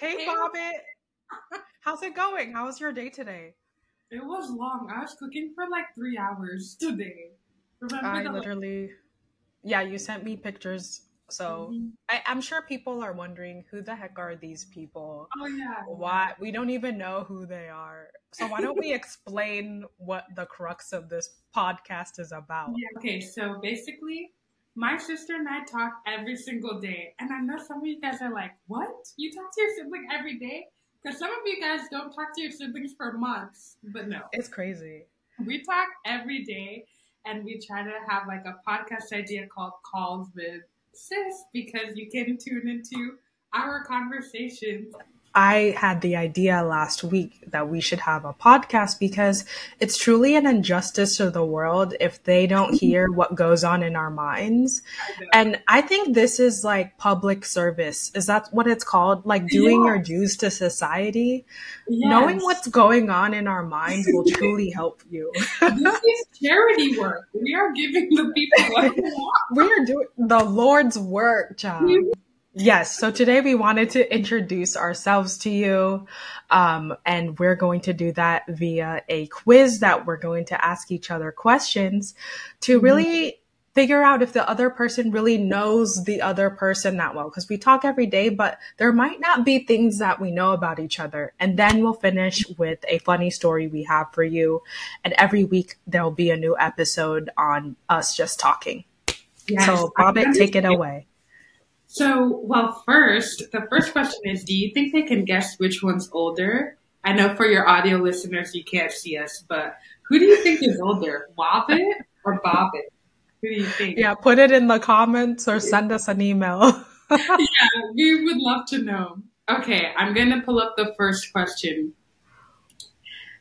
Hey. Bobbit. How's it going? How was your day today? It was long. I was cooking for like three hours today. Remember I the literally, yeah, you sent me pictures. So Mhm. I, I'm sure people are wondering who the heck are these people? Oh yeah. Why we don't even know who they are. So why don't we explain what the crux of this podcast is about? Yeah, okay, so basically, my sister and I talk every single day. And I know some of you guys are like, what? You talk to your sibling every day? Because some of you guys don't talk to your siblings for months. But no, It's crazy. we talk every day and we try to have like a podcast idea called Calls with Sis because you can tune into our conversations. I had the idea last week that we should have a podcast because it's truly an injustice to the world if they don't hear what goes on in our minds. I. And I think this is like public service. Is that what it's called? Like doing your dues to society. Knowing what's going on in our minds will truly help you. this is charity work. We are giving the people what they want. We're doing the Lord's work, child. Yes. So today we wanted to introduce ourselves to you. Um, and we're going to do that via a quiz that we're going to ask each other questions to Mhm. really figure out if the other person really knows the other person that well. Cause we talk every day, but there might not be things that we know about each other. And then we'll finish with a funny story we have for you. And every week there'll be a new episode on us just talking. Yes, so Bobbit, take it away. So, well, first, the first question is Do you think they can guess which one's older? I know for your audio listeners, you can't see us, but who do you think is older, Wobbit or Bobbit? Who do you think? Yeah, put it in the comments or send us an email. Yeah, we would love to know. Okay, I'm going to pull up the first question.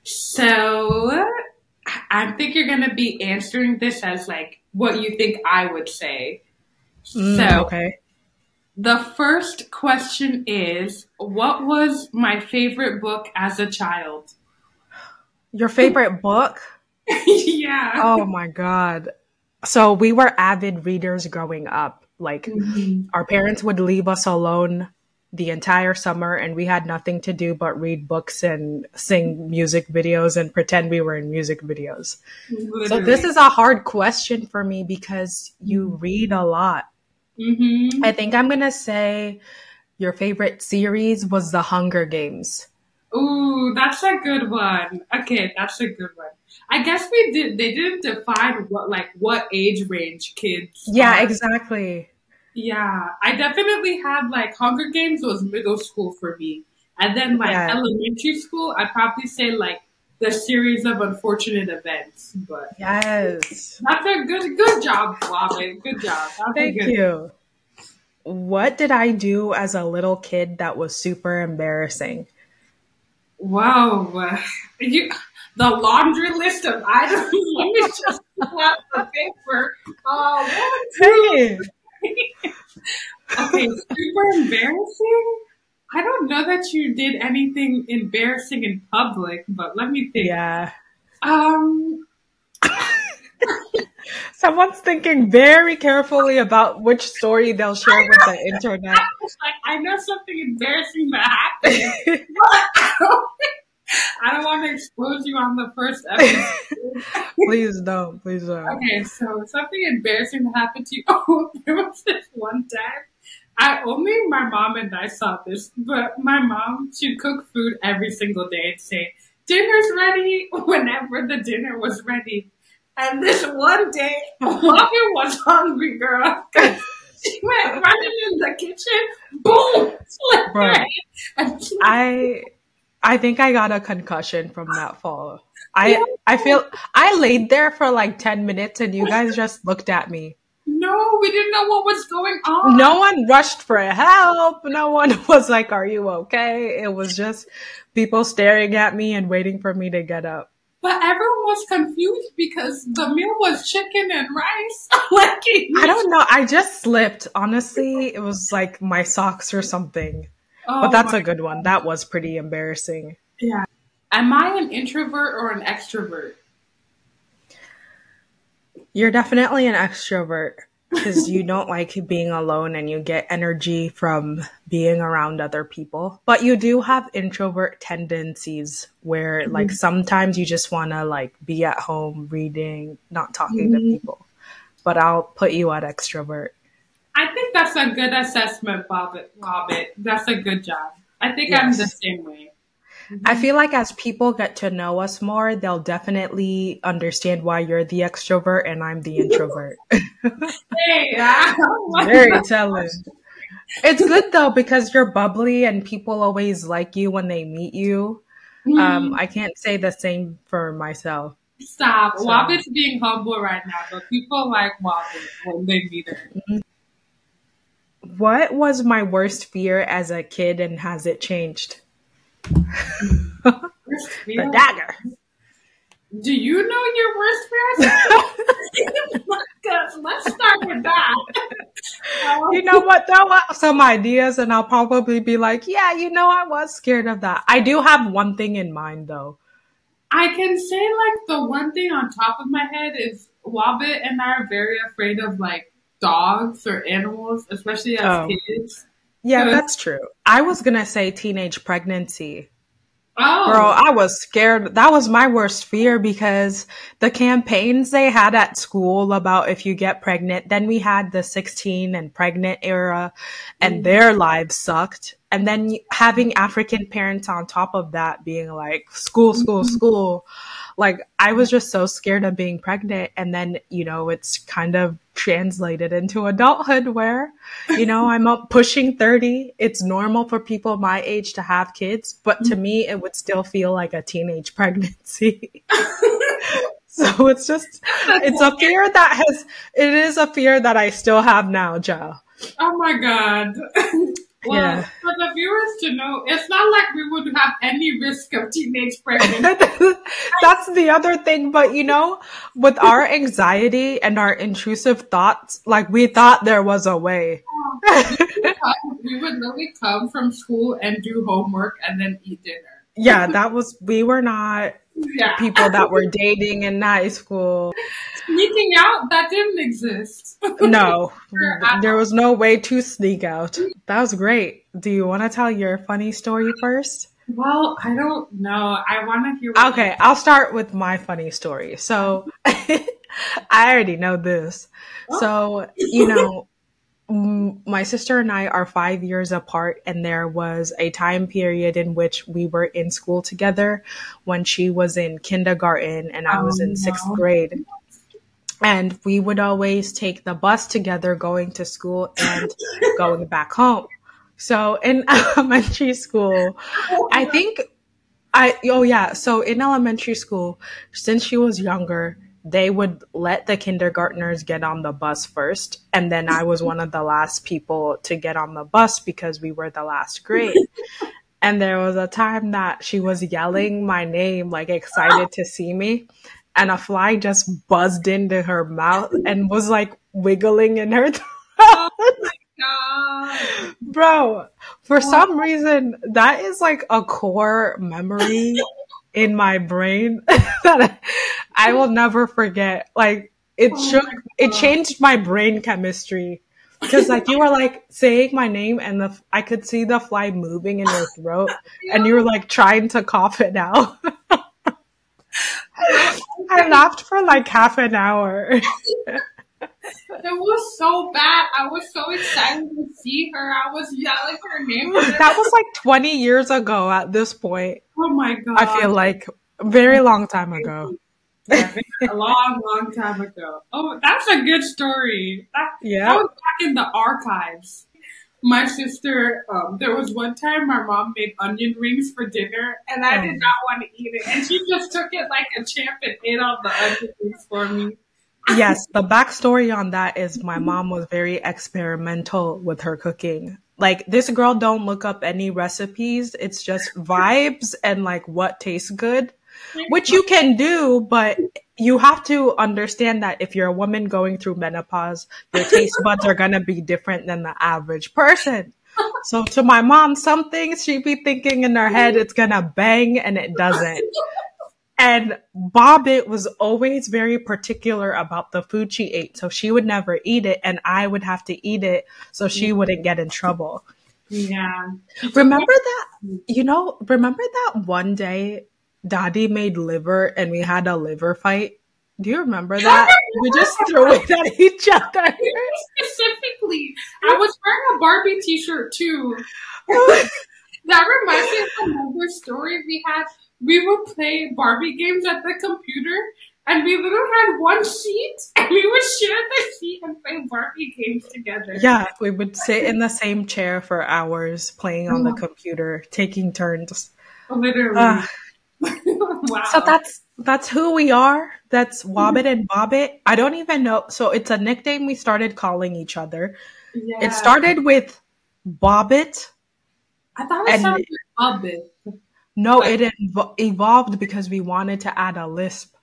So, I think you're going to be answering this as like what you think I would say. Mm, so, okay. The first question is What was my favorite book as a child? Your favorite book? yeah. Oh my god. So we were avid readers growing up. Like Mhm. our parents would leave us alone the entire summer and we had nothing to do but read books and sing music videos and pretend we were in music videos. So this is a hard question for me because you read a lot. Mhm. I think I'm going to say your favorite series was The Hunger Games. Ooh, that's a good one. Okay, that's a good one. I guess we did. They didn't define what like what age range kids. Yeah, are. exactly. Yeah, I definitely had like Hunger Games was middle school for me, and then like Yeah. elementary school, I'd probably say like the series of unfortunate events. But Yes. that's a good good job, Robin. Good job. That's Thank good you. What did I do as a little kid that was super embarrassing? Wow, uh, you the laundry list of items. Let me just pull out the paper. Oh, Hey. okay, super embarrassing. I don't know that you did anything embarrassing in public, but let me think. Yeah. Um, Someone's thinking very carefully about which story they'll share with the internet. I was like, I know something embarrassing that happened. I don't want to expose you on the first episode. please don't. Please don't. Okay, so something embarrassing that happened to you. Oh, there was this one time. I only my mom and I saw this, but my mom she'd cook food every single day and say, "Dinner's ready." Whenever the dinner was ready, and this one day, Robin was hungry, girl. She went running in the kitchen, boom, slipped Bro. I I think I got a concussion from that fall. I I feel I laid there for like 10 minutes and you guys just looked at me. No, we didn't know what was going on. No one rushed for help. No one was like, "Are you okay?" It was just people staring at me and waiting for me to get up. But everyone was confused because the meal was chicken and rice. like I don't know. I just slipped. Honestly, it was like my socks or something. Oh But that's a good one. That was pretty embarrassing. yeah. Am I an introvert or an extrovert? You're definitely an extrovert. Because you don't like being alone and you get energy from being around other people. But you do have introvert tendencies where mm-hmm. like sometimes you just want to like be at home reading, not talking mm-hmm. to people. But I'll put you at extrovert. I think that's a good assessment, Bobbit. Bobbit. That's a good job. I think yes. I'm the same way. I feel like as people get to know us more, they'll definitely understand why you're the extrovert and I'm the introvert. hey, very telling. It's good though because you're bubbly and people always like you when they meet you. Um, mm-hmm. I can't say the same for myself. Stop. So. Wabbit's being humble right now, but people like Wabbit when they meet her. Mm-hmm. What was my worst fear as a kid and has it changed? The dagger. Do you know your worst fears? Let's start with that. you know what? Throw out some ideas, and I'll probably be like, "Yeah, you know, I was scared of that." I do have one thing in mind, though. I can say like the one thing on top of my head is Wabbit and I are very afraid of like dogs or animals, especially as oh. kids. Yeah, that's true. I was gonna say teenage pregnancy. Oh. Girl, I was scared. That was my worst fear because the campaigns they had at school about if you get pregnant, then we had the 16 and pregnant era and mm their lives sucked. And then having African parents on top of that being like school, school, mm-hmm. school like I was just so scared of being pregnant. And then, you know, it's kind of translated into adulthood where, you know, I'm up pushing 30. It's normal for people my age to have kids, but to me, it would still feel like a teenage pregnancy. so it's just, it's a fear that has, it is a fear that I still have now, Joe. Oh my God. Well, yeah. for the viewers to know, it's not like we would have any risk of teenage pregnancy. That's the other thing. But you know, with our anxiety and our intrusive thoughts, like we thought there was a way. we would literally come from school and do homework and then eat dinner. Yeah, that was, we were not yeah. people that were dating in high school. Sneaking out, that didn't exist. no, there was no way to sneak out. That was great. Do you want to tell your funny story first? Well, I don't know. I want to hear. okay, I'll start with my funny story. So, I already know this. Oh. So, you know, my sister and I are five years apart, and there was a time period in which we were in school together when she was in kindergarten and I was in oh, sixth oh, grade. And we would always take the bus together going to school and going back home. So in elementary school, I think I, oh yeah. So in elementary school, since she was younger, they would let the kindergartners get on the bus first. And then I was one of the last people to get on the bus because we were the last grade. And there was a time that she was yelling my name, like excited to see me. And a fly just buzzed into her mouth and was like wiggling in her throat. Oh my God. Bro, for some reason, that is like a core memory in my brain that I, will never forget. Like it oh shook, it changed my brain chemistry. Cause like you were like saying my name and the, I could see the fly moving in your throat and you were like trying to cough it out. Laughed for like half an hour. It was so bad. I was so excited to see her. I was yelling her name. That was like 20 years ago at this point. Oh my god. I feel like a very long time ago. Yeah, a long, long time ago. Oh, that's a good story. That, yeah. That was back in the archives. My sister, um, there was one time my mom made onion rings for dinner and I did oh. not want to eat it. And she just took it like a champ and ate all the onion rings for me yes, the backstory on that is my mom was very experimental with her cooking. Like this girl don't look up any recipes. It's just vibes and like what tastes good, which you can do, but you have to understand that if you're a woman going through menopause, your taste buds are going to be different than the average person. So to my mom, some things she'd be thinking in her head, it's going to bang and it doesn't. And Bobbit was always very particular about the food she ate. So she would never eat it and I would have to eat it so she mm-hmm. wouldn't get in trouble. Yeah. Remember that? You know, remember that one day Daddy made liver and we had a liver fight? Do you remember that? we just threw it at each other. Specifically, I was wearing a Barbie t-shirt too. that reminds me of another story we had. We would play Barbie games at the computer and we literally had one sheet and we would share the sheet and play Barbie games together. Yeah, we would sit in the same chair for hours playing on the computer, taking turns. Literally. Uh, wow. so that's that's who we are. That's Wobbit and Bobbit. I don't even know. So it's a nickname we started calling each other. yeah. It started with Bobbit. I thought it and- sounded like a bit. No, it ev- evolved because we wanted to add a lisp.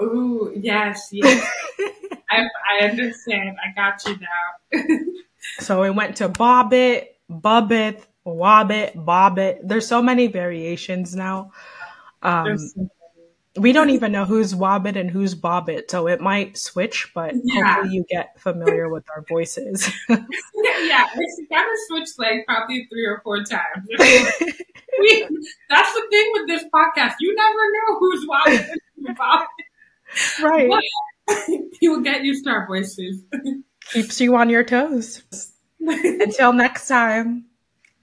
Ooh, yes, yes. I, I understand. I got you now. So it went to Bobbit, Bubbit, Wobbit, Bobbit. There's so many variations now. Um, so we don't even know who's Wobbit and who's Bobbit, so it might switch, but Yeah. hopefully you get familiar with our voices. yeah, it's gotta switch like probably three or four times. We- that's the thing with this podcast. You never know who's Wobbit and who's watching. right. But you will get used to our voices. Keeps you on your toes. Until next time.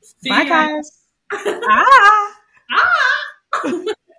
See Bye, ya. guys. ah! Ah!